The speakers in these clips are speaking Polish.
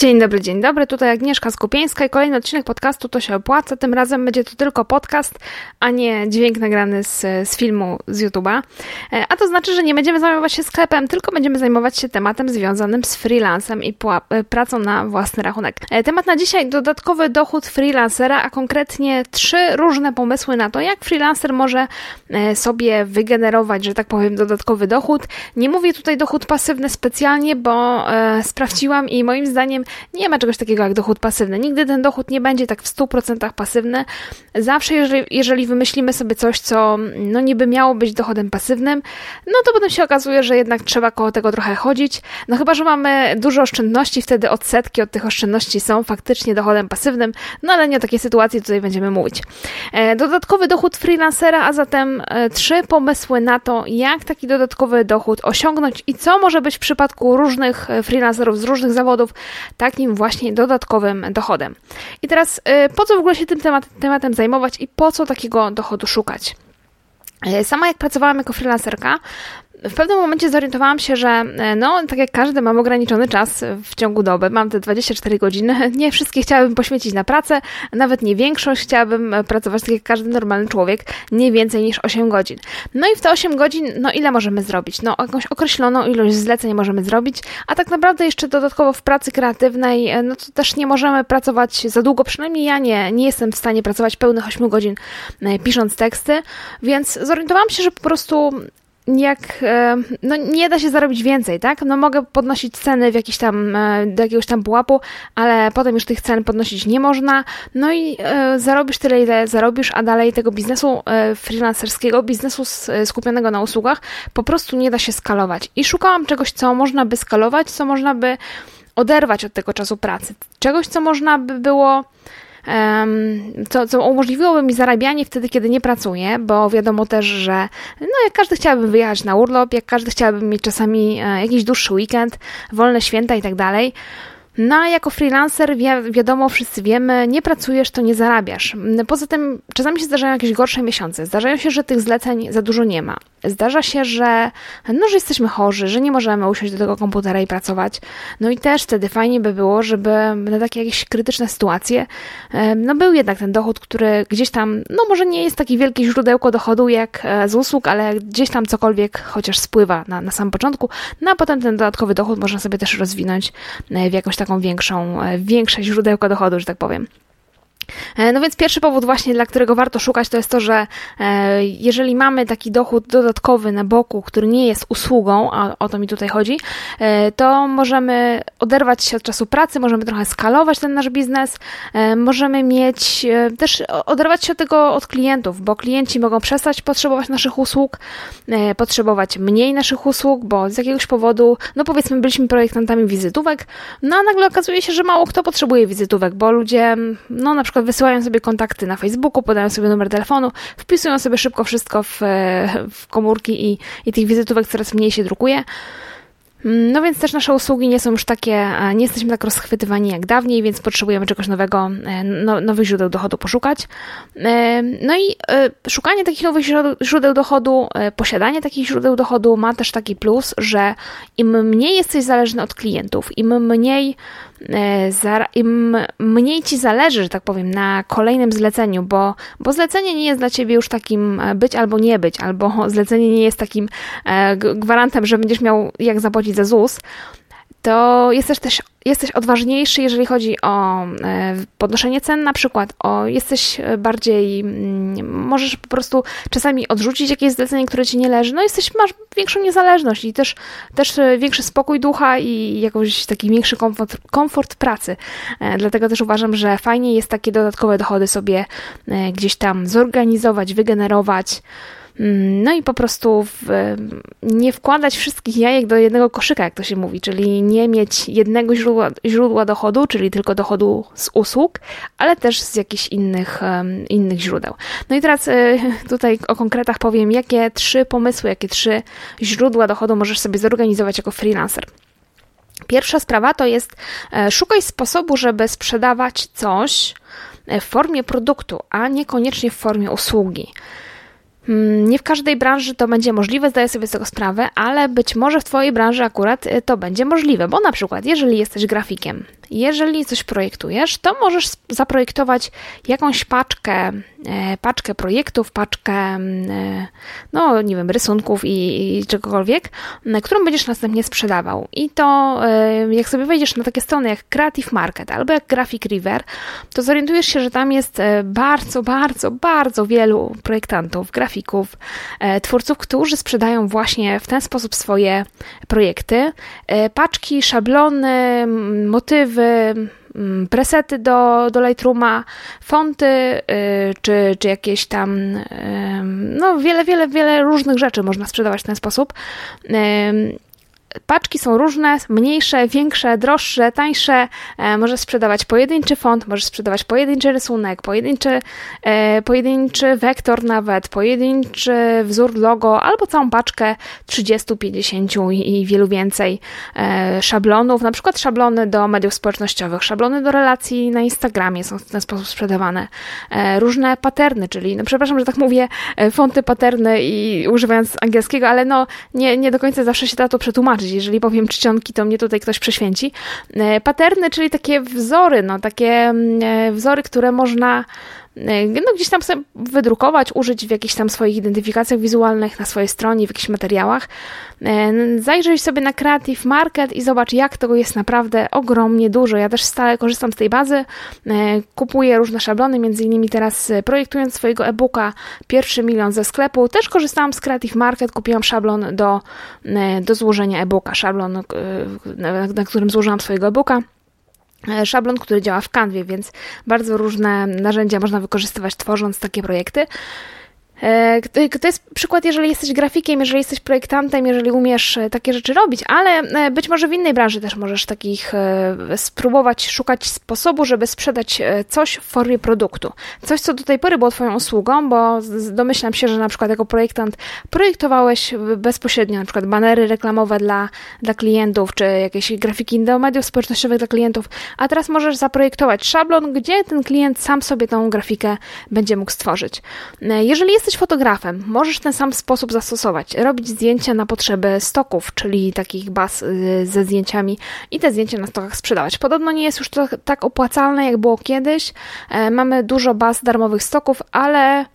Dzień dobry, dzień dobry. Tutaj Agnieszka Skupieńska i kolejny odcinek podcastu To się opłaca. Tym razem będzie to tylko podcast, a nie dźwięk nagrany z, z filmu z YouTube'a. E, a to znaczy, że nie będziemy zajmować się sklepem, tylko będziemy zajmować się tematem związanym z freelancem i e, pracą na własny rachunek. E, temat na dzisiaj dodatkowy dochód freelancera, a konkretnie trzy różne pomysły na to, jak freelancer może sobie wygenerować, że tak powiem, dodatkowy dochód. Nie mówię tutaj dochód pasywny specjalnie, bo e, sprawdziłam i moim zdaniem nie ma czegoś takiego jak dochód pasywny. Nigdy ten dochód nie będzie tak w 100% pasywny. Zawsze, jeżeli, jeżeli wymyślimy sobie coś, co no niby miało być dochodem pasywnym, no to potem się okazuje, że jednak trzeba koło tego trochę chodzić. No chyba, że mamy dużo oszczędności, wtedy odsetki od tych oszczędności są faktycznie dochodem pasywnym, no ale nie o takiej sytuacji tutaj będziemy mówić. E, dodatkowy dochód freelancera, a zatem e, trzy pomysły na to, jak taki dodatkowy dochód osiągnąć i co może być w przypadku różnych e, freelancerów z różnych zawodów takim właśnie dodatkowym dochodem. I teraz y, po co w ogóle się tym temat, tematem zajmować i po co takiego dochodu szukać? Y, sama jak pracowałam jako freelancerka, w pewnym momencie zorientowałam się, że e, no, tak jak każdy, mam ograniczony czas w ciągu doby. Mam te 24 godziny. Nie wszystkie chciałabym poświęcić na pracę, nawet nie większość chciałabym e, pracować tak jak każdy normalny człowiek, nie więcej niż 8 godzin. No i w te 8 godzin, no ile możemy zrobić? No jakąś określoną ilość zleceń możemy zrobić, a tak naprawdę jeszcze dodatkowo w pracy kreatywnej, e, no to też nie możemy pracować za długo, przynajmniej ja nie, nie jestem w stanie pracować pełnych 8 godzin pisząc teksty, więc zorientowałam się, że po prostu jak, e, no nie da się zarobić więcej, tak? No mogę podnosić ceny w jakiś tam, e, do jakiegoś tam pułapu, ale potem już tych cen podnosić nie można, no i e, zarobisz tyle, ile zarobisz, a dalej tego biznesu freelancerskiego, biznesu skupionego na usługach po prostu nie da się skalować. I szukałam czegoś, co można by skalować, co można by oderwać od tego czasu pracy, czegoś, co można by było co, co umożliwiłoby mi zarabianie wtedy, kiedy nie pracuję, bo wiadomo też, że no jak każdy chciałby wyjechać na urlop, jak każdy chciałby mieć czasami e, jakiś dłuższy weekend, wolne święta i tak dalej, no a jako freelancer, wi wiadomo, wszyscy wiemy, nie pracujesz, to nie zarabiasz. Poza tym czasami się zdarzają jakieś gorsze miesiące. Zdarzają się, że tych zleceń za dużo nie ma. Zdarza się, że, no, że jesteśmy chorzy, że nie możemy usiąść do tego komputera i pracować. No i też wtedy fajnie by było, żeby na takie jakieś krytyczne sytuacje, no był jednak ten dochód, który gdzieś tam, no może nie jest takie wielkie źródełko dochodu jak e, z usług, ale gdzieś tam cokolwiek chociaż spływa na, na samym początku, no a potem ten dodatkowy dochód można sobie też rozwinąć e, w jakąś taką większą, e, większe źródełko dochodu, że tak powiem. E, no więc pierwszy powód właśnie, dla którego warto szukać, to jest to, że e, jeżeli mamy taki dochód dodatkowy na boku, który nie jest usługą, a o to mi tutaj chodzi, e, to możemy oderwać się od czasu pracy, możemy trochę skalować ten nasz biznes, możemy mieć też oderwać się od tego od klientów, bo klienci mogą przestać potrzebować naszych usług, potrzebować mniej naszych usług, bo z jakiegoś powodu, no powiedzmy, byliśmy projektantami wizytówek, no a nagle okazuje się, że mało kto potrzebuje wizytówek, bo ludzie, no na przykład przykład wysyłają sobie kontakty na Facebooku, podają sobie numer telefonu, wpisują sobie szybko wszystko w, w komórki i, i tych wizytówek coraz mniej się drukuje. Mm, no więc też nasze usługi nie są już takie, nie jesteśmy tak rozchwytywani jak dawniej, więc potrzebujemy czegoś nowego, e, no, nowych źródeł dochodu poszukać. E, no i e, szukanie takich nowych źródeł dochodu, posiadanie takich źródeł dochodu ma też taki plus, że im mniej jesteś zależny od klientów, im mniej im mniej ci zależy, że tak powiem, na kolejnym zleceniu, bo, bo zlecenie nie jest dla ciebie już takim być albo nie być, albo zlecenie nie jest takim gwarantem, że będziesz miał jak zapłacić za ZUS, to jesteś też jesteś odważniejszy, jeżeli chodzi o e, podnoszenie cen na przykład, o jesteś bardziej, mm, możesz po prostu czasami odrzucić jakieś zlecenie, które ci nie leży, no jesteś, masz większą niezależność i też, też e, większy spokój ducha i jakoś taki większy komfort, komfort pracy. E, dlatego też uważam, że fajnie jest takie dodatkowe dochody sobie gdzieś tam zorganizować, wygenerować, no i po prostu w, nie wkładać wszystkich jajek do jednego koszyka, jak to się mówi, czyli nie mieć jednego źródła, źródła dochodu, czyli tylko dochodu z usług, ale też z jakichś innych, innych źródeł. No i teraz e, tutaj o konkretach powiem, jakie trzy pomysły, jakie trzy źródła dochodu możesz sobie zorganizować jako freelancer. Pierwsza sprawa to jest e, szukaj sposobu, żeby sprzedawać coś w formie produktu, a niekoniecznie w formie usługi. Mm, nie w każdej branży to będzie możliwe, zdaję sobie z tego sprawę, ale być może w Twojej branży akurat y, to będzie możliwe, bo na przykład, jeżeli jesteś grafikiem jeżeli coś projektujesz, to możesz zaprojektować jakąś paczkę, paczkę projektów, paczkę, mm, e, no nie wiem, rysunków i, i czegokolwiek, którą będziesz następnie sprzedawał. I to, jak sobie wejdziesz na takie strony jak Creative Market albo jak Graphic River, to zorientujesz się, że tam jest bardzo, bardzo, bardzo wielu projektantów, grafików, twórców, którzy sprzedają właśnie w ten sposób swoje projekty. Paczki, szablony, motywy, presety do, do Lightrooma, fonty, y, czy, czy jakieś tam, no wiele, wiele, wiele różnych rzeczy można sprzedawać w ten sposób. Paczki są różne, mniejsze, większe, droższe, tańsze. E, możesz sprzedawać pojedynczy font, możesz sprzedawać pojedynczy rysunek, pojedynczy, e, pojedynczy wektor nawet, pojedynczy wzór logo albo całą paczkę 30, 50 i, wielu więcej e, szablonów, na przykład szablony do mediów społecznościowych, szablony do relacji na Instagramie są w ten sposób sprzedawane. Różne paterny, czyli, no przepraszam, że tak mówię, fonty paterny i używając angielskiego, ale no nie, nie do końca zawsze się da to przetłumaczyć bardziej. Jeżeli powiem czcionki, to mnie tutaj ktoś prześwięci. E, paterny, czyli takie wzory, no, takie mm, e, wzory, które można no, gdzieś tam sobie wydrukować, użyć w jakichś tam swoich identyfikacjach wizualnych, na swojej stronie, w jakichś materiałach. Zajrzyj sobie na Creative Market i zobacz, jak tego jest naprawdę ogromnie dużo. Ja też stale korzystam z tej bazy, kupuję różne szablony, między innymi teraz projektując swojego e-booka Pierwszy Milion ze sklepu, też korzystałam z Creative Market, kupiłam szablon do, do złożenia e-booka, szablon, na którym złożyłam swojego e-booka szablon, który działa w Canwie, więc bardzo różne narzędzia można wykorzystywać tworząc takie projekty. E, to jest przykład, jeżeli jesteś grafikiem, jeżeli jesteś projektantem, jeżeli umiesz e, takie rzeczy robić, ale e, być może w innej branży też możesz takich spróbować szukać sposobu, żeby sprzedać coś w formie produktu. Coś, co do tej pory było Twoją usługą, bo domyślam się, że na przykład jako projektant projektowałeś bezpośrednio na przykład banery reklamowe dla, dla klientów, czy jakieś grafiki do mediów społecznościowych dla klientów, a teraz możesz zaprojektować szablon, gdzie ten klient sam sobie tą grafikę będzie mógł stworzyć. Jeżeli jesteś jesteś fotografem, możesz ten sam sposób zastosować. Robić zdjęcia na potrzeby stoków, czyli takich baz y, ze zdjęciami i te zdjęcia na stokach sprzedawać. Podobno nie jest już to tak opłacalne, jak było kiedyś. E, mamy dużo baz darmowych stoków, ale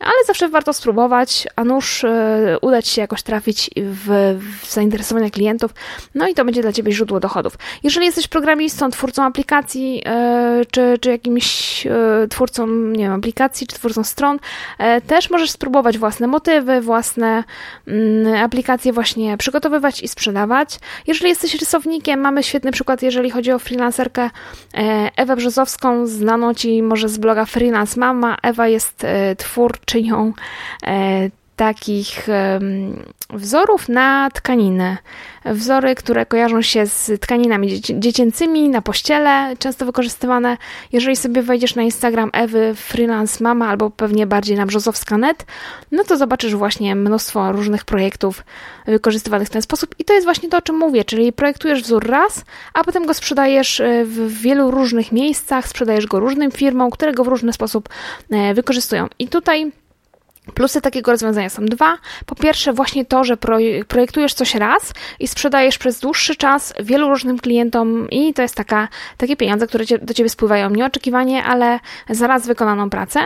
ale zawsze warto spróbować, a nuż e, udać się jakoś trafić w, w zainteresowania klientów, no i to będzie dla Ciebie źródło dochodów. Jeżeli jesteś programistą, twórcą aplikacji, e, czy, czy jakimś e, twórcą, nie wiem, aplikacji, czy twórcą stron, też możesz spróbować własne motywy, własne mm, aplikacje właśnie przygotowywać i sprzedawać. Jeżeli jesteś rysownikiem, mamy świetny przykład, jeżeli chodzi o freelancerkę Ewę Brzozowską, znaną Ci może z bloga Freelance Mama. Ewa jest twórcą czynią e, takich wzorów na tkaniny. Wzory, które kojarzą się z tkaninami dziecięcymi na pościele, często wykorzystywane. Jeżeli sobie wejdziesz na Instagram Ewy Freelance Mama albo pewnie bardziej na Brzozowska.net, no to zobaczysz właśnie mnóstwo różnych projektów wykorzystywanych w ten sposób i to jest właśnie to, o czym mówię, czyli projektujesz wzór raz, a potem go sprzedajesz e, w wielu różnych miejscach, sprzedajesz go różnym firmom, które go w różny sposób e, wykorzystują. I tutaj Plusy takiego rozwiązania są dwa. Po pierwsze, właśnie to, że projektujesz coś raz i sprzedajesz przez dłuższy czas wielu różnym klientom, i to jest taka, takie pieniądze, które do ciebie spływają nieoczekiwanie, ale zaraz wykonaną pracę.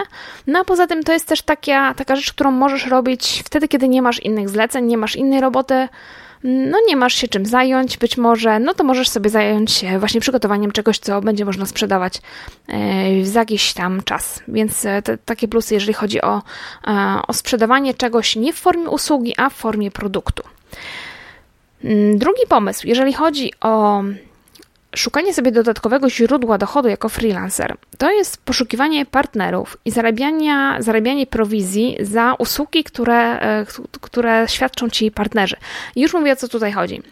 No a poza tym to jest też taka, taka rzecz, którą możesz robić wtedy, kiedy nie masz innych zleceń, nie masz innej roboty no nie masz się czym zająć, być może, no to możesz sobie zająć się właśnie przygotowaniem czegoś, co będzie można sprzedawać e, za jakiś tam czas. Więc e, te, takie plusy, jeżeli chodzi o, e, o sprzedawanie czegoś nie w formie usługi, a w formie produktu. Mm, drugi pomysł, jeżeli chodzi o szukanie sobie dodatkowego źródła dochodu jako freelancer to jest poszukiwanie partnerów i zarabiania, zarabianie prowizji za usługi, które, e, które świadczą ci partnerzy. I już mówię o co tutaj chodzi.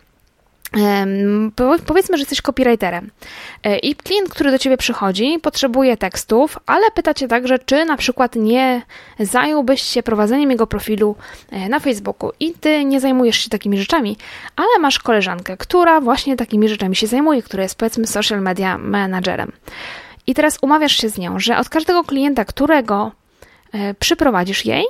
Powiedzmy, że jesteś copywriterem e, i klient, który do ciebie przychodzi, potrzebuje tekstów, ale pyta cię także, czy na przykład nie zająłbyś się prowadzeniem jego profilu e, na Facebooku i ty nie zajmujesz się takimi rzeczami, ale masz koleżankę, która właśnie takimi rzeczami się zajmuje, która jest powiedzmy social media managerem. I teraz umawiasz się z nią, że od każdego klienta, którego e, przyprowadzisz jej,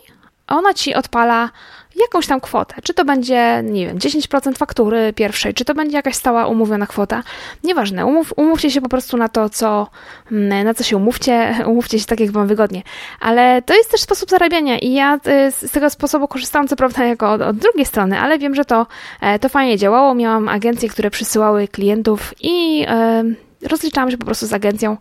ona ci odpala jakąś tam kwotę. Czy to będzie, nie wiem, 10% faktury pierwszej, czy to będzie jakaś stała umówiona kwota. Nieważne, umów, umówcie się po prostu na to, co, mm, na co się umówcie, umówcie się tak, jak wam wygodnie. Ale to jest też sposób zarabiania i ja y, z tego sposobu korzystałam, co prawda, jako od, od drugiej strony, ale wiem, że to, e, to fajnie działało. Miałam agencje, które przysyłały klientów i e, rozliczałam się po prostu z agencją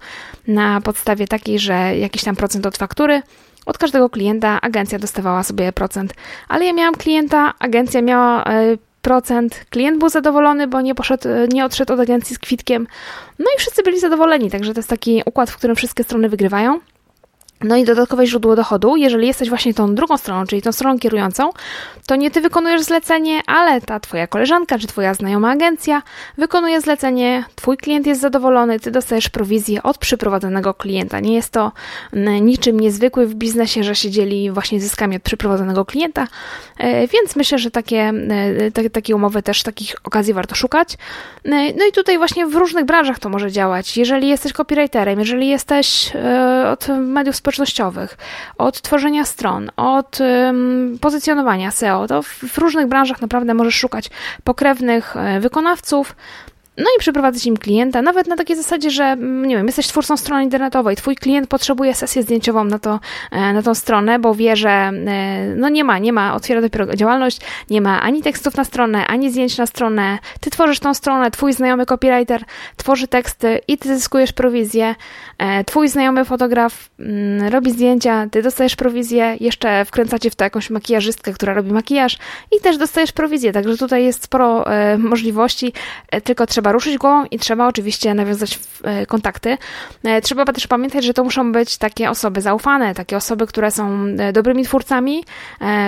na podstawie takiej, że jakiś tam procent od faktury od każdego klienta agencja dostawała sobie procent, ale ja miałam klienta, agencja miała e, procent, klient był zadowolony, bo nie poszedł, e, nie odszedł od agencji z kwitkiem, no i wszyscy byli zadowoleni, także to jest taki układ, w którym wszystkie strony wygrywają. No i dodatkowe źródło dochodu, jeżeli jesteś właśnie tą drugą stroną, czyli tą stroną kierującą, to nie ty wykonujesz zlecenie, ale ta twoja koleżanka czy twoja znajoma agencja wykonuje zlecenie, twój klient jest zadowolony, ty dostajesz prowizję od przyprowadzonego klienta. Nie jest to niczym niezwykły w biznesie, że się dzieli właśnie zyskami od przyprowadzonego klienta, e, więc myślę, że takie, e, takie umowy też takich okazji warto szukać. E, no i tutaj właśnie w różnych branżach to może działać. Jeżeli jesteś copywriterem, jeżeli jesteś od mediów społecznościowych, społecznościowych, od tworzenia stron, od pozycjonowania SEO, to w, w różnych branżach naprawdę możesz szukać pokrewnych e, wykonawców, no i przyprowadzać im klienta, nawet na takiej zasadzie, że mm, nie wiem, jesteś twórcą strony internetowej, twój klient potrzebuje sesję zdjęciową na, to, e, na tą stronę, bo wie, że e, no nie ma, nie ma, otwiera dopiero działalność, nie ma ani tekstów na stronę, ani zdjęć na stronę, ty tworzysz tą stronę, twój znajomy copywriter tworzy teksty i ty zyskujesz prowizję, e, twój znajomy fotograf mm, robi zdjęcia, ty dostajesz prowizję, jeszcze wkręcacie w to jakąś makijażystkę, która robi makijaż i też dostajesz prowizję, także tutaj jest sporo możliwości, tylko trzeba trzeba ruszyć głową i trzeba oczywiście nawiązać e, kontakty. E, trzeba też pamiętać, że to muszą być takie osoby zaufane, takie osoby, które są e, dobrymi twórcami,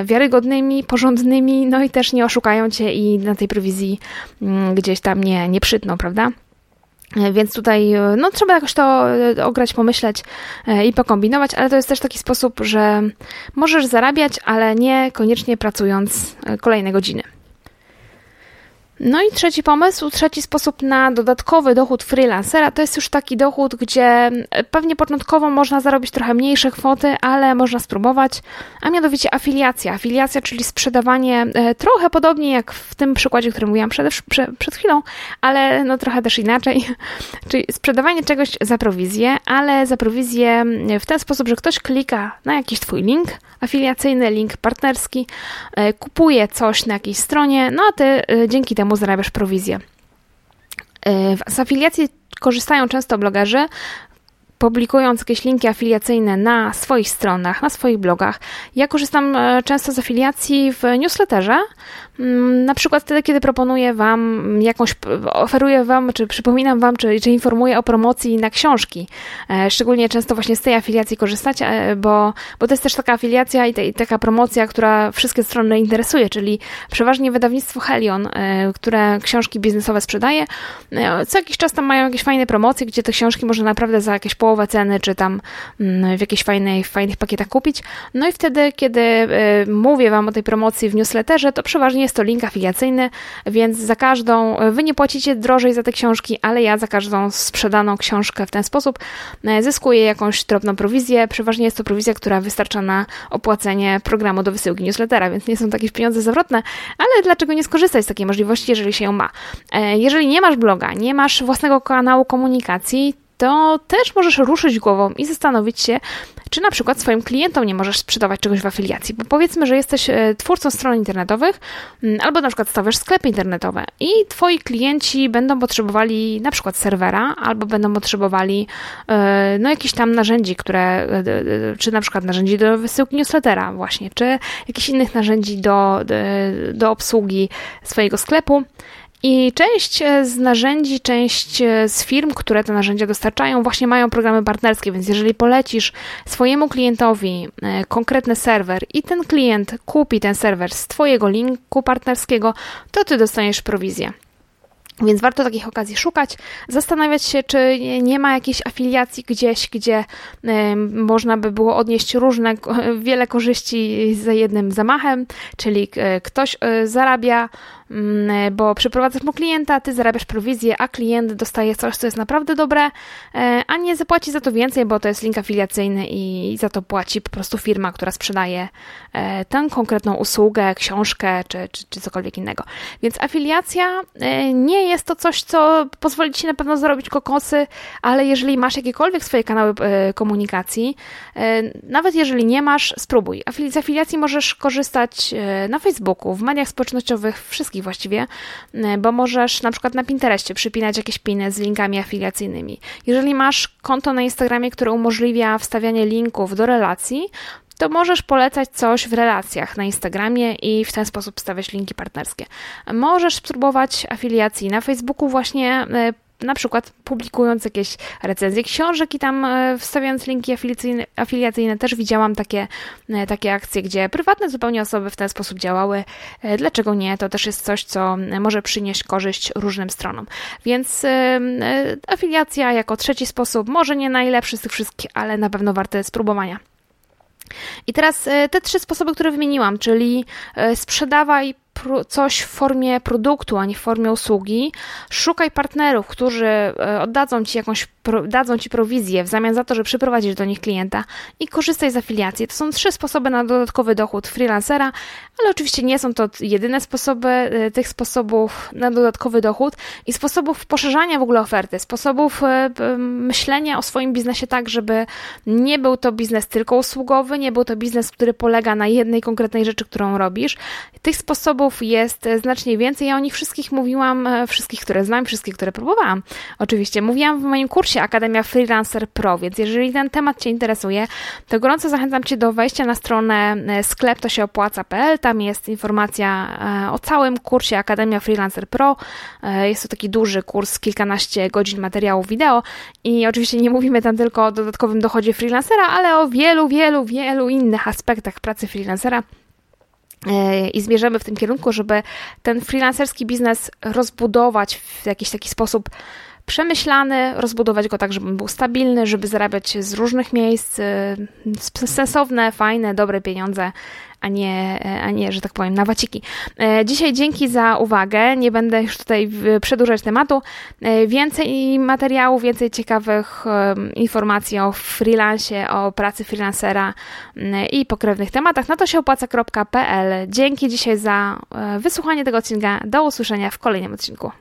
wiarygodnymi, porządnymi, no i też nie oszukają cię i na tej prowizji mm, gdzieś tam nie, nie przytną, prawda? Więc tutaj no, trzeba jakoś to ograć, pomyśleć i pokombinować, ale to jest też taki sposób, że możesz zarabiać, ale nie koniecznie pracując kolejne godziny. No i trzeci pomysł, trzeci sposób na dodatkowy dochód freelancera to jest już taki dochód, gdzie e, pewnie początkowo można zarobić trochę mniejsze kwoty, ale można spróbować, a mianowicie afiliacja. Afiliacja, czyli sprzedawanie e, trochę podobnie jak w tym przykładzie, który mówiłam przed, przed chwilą, ale no trochę też inaczej. Czyli sprzedawanie czegoś za prowizję, ale za prowizję w ten sposób, że ktoś klika na jakiś twój link afiliacyjny, link partnerski, e, kupuje coś na jakiejś stronie, no a ty dzięki temu zarabiasz prowizję. Z afiliacji korzystają często blogerzy, publikując jakieś linki afiliacyjne na swoich stronach, na swoich blogach. Ja korzystam e, często z afiliacji w newsletterze, na przykład wtedy, kiedy proponuję Wam jakąś, oferuję Wam, czy przypominam Wam, czy, czy informuję o promocji na książki. E, szczególnie często właśnie z tej afiliacji korzystać, e, bo, bo to jest też taka afiliacja i, te, i taka promocja, która wszystkie strony interesuje, czyli przeważnie wydawnictwo Helion, e, które książki biznesowe sprzedaje. Co jakiś czas tam mają jakieś fajne promocje, gdzie te książki można naprawdę za jakieś połowę ceny, czy tam mm, w jakichś fajnych, fajnych pakietach kupić. No i wtedy, kiedy mówię Wam o tej promocji w newsletterze, to przeważnie jest to link afiliacyjny, więc za każdą, wy nie płacicie drożej za te książki, ale ja za każdą sprzedaną książkę w ten sposób e, zyskuję jakąś drobną prowizję. Przeważnie jest to prowizja, która wystarcza na opłacenie programu do wysyłki newslettera, więc nie są to jakieś pieniądze zawrotne, ale dlaczego nie skorzystać z takiej możliwości, jeżeli się ją ma? E, jeżeli nie masz bloga, nie masz własnego kanału komunikacji, to też możesz ruszyć głową i zastanowić się, czy na przykład swoim klientom nie możesz sprzedawać czegoś w afiliacji. Bo powiedzmy, że jesteś e, twórcą stron internetowych mm, albo na przykład stawiasz sklepy internetowe i twoi klienci będą potrzebowali na przykład serwera albo będą potrzebowali e, no jakichś tam narzędzi, które, e, czy na przykład narzędzi do wysyłki newslettera właśnie, czy jakichś innych narzędzi do, do, do obsługi swojego sklepu. I część e, z narzędzi, część e, z firm, które te narzędzia dostarczają, właśnie mają programy partnerskie, więc jeżeli polecisz swojemu klientowi e, konkretny serwer i ten klient kupi ten serwer z Twojego linku partnerskiego, to Ty dostaniesz prowizję. Więc warto takich okazji szukać, zastanawiać się, czy nie ma jakiejś afiliacji gdzieś, gdzie można by było odnieść różne, wiele korzyści za jednym zamachem, czyli ktoś zarabia bo przyprowadzasz mu klienta, ty zarabiasz prowizję, a klient dostaje coś, co jest naprawdę dobre, e, a nie zapłaci za to więcej, bo to jest link afiliacyjny i za to płaci po prostu firma, która sprzedaje e, tę konkretną usługę, książkę czy, czy, czy cokolwiek innego. Więc afiliacja nie jest to coś, co pozwoli ci na pewno zarobić kokosy, ale jeżeli masz jakiekolwiek swoje kanały komunikacji, nawet jeżeli nie masz, spróbuj. Z afiliacji możesz korzystać e, na Facebooku, w mediach społecznościowych, wszystkich właściwie, e, bo możesz na przykład na Pinterestie przypinać jakieś piny z linkami afiliacyjnymi. Jeżeli masz konto na Instagramie, które umożliwia wstawianie linków do relacji, to możesz polecać coś w relacjach na Instagramie i w ten sposób stawiać linki partnerskie. Możesz spróbować afiliacji na Facebooku właśnie e, na przykład publikując jakieś recenzje książek i tam e, wstawiając linki afiliacyjne, afiliacyjne też widziałam takie, e, takie akcje, gdzie prywatne zupełnie osoby w ten sposób działały. E, dlaczego nie? To też jest coś, co może przynieść korzyść różnym stronom. Więc afiliacja jako trzeci sposób, może nie najlepszy z tych wszystkich, ale na pewno warte spróbowania. I teraz te trzy sposoby, które wymieniłam, czyli sprzedawaj coś w formie produktu, a nie w formie usługi. Szukaj partnerów, którzy e, oddadzą ci jakąś, dadzą ci prowizję w zamian za to, że przyprowadzisz do nich klienta i korzystaj z afiliacji. To są trzy sposoby na dodatkowy dochód freelancera, ale oczywiście nie są to jedyne sposoby e, tych sposobów na dodatkowy dochód i sposobów poszerzania w ogóle oferty, sposobów e, myślenia o swoim biznesie tak, żeby nie był to biznes tylko usługowy, nie był to biznes, który polega na jednej konkretnej rzeczy, którą robisz. Tych sposobów jest znacznie więcej. Ja o nich wszystkich mówiłam, e, wszystkich, które znam, wszystkich, które próbowałam. Oczywiście mówiłam w moim kursie Akademia Freelancer Pro, więc jeżeli ten temat Cię interesuje, to gorąco zachęcam Cię do wejścia na stronę e, sklep to się opłaca.pl. Tam jest informacja e, o całym kursie Akademia Freelancer Pro. Jest to taki duży kurs, kilkanaście godzin materiałów wideo i oczywiście nie mówimy tam tylko o dodatkowym dochodzie freelancera, ale o wielu, wielu, wielu innych aspektach pracy freelancera. E, i zmierzamy w tym kierunku, żeby ten freelancerski biznes rozbudować w jakiś taki sposób przemyślany, rozbudować go tak, żeby był stabilny, żeby zarabiać z różnych miejsc e, sensowne, fajne, dobre pieniądze, a nie, a nie, że tak powiem, na waciki. E, dzisiaj dzięki za uwagę. Nie będę już tutaj przedłużać tematu. E, więcej materiałów, więcej ciekawych informacji o freelancie, o pracy freelancera i pokrewnych tematach na to się opłaca.pl. Dzięki dzisiaj za wysłuchanie tego odcinka. Do usłyszenia w kolejnym odcinku.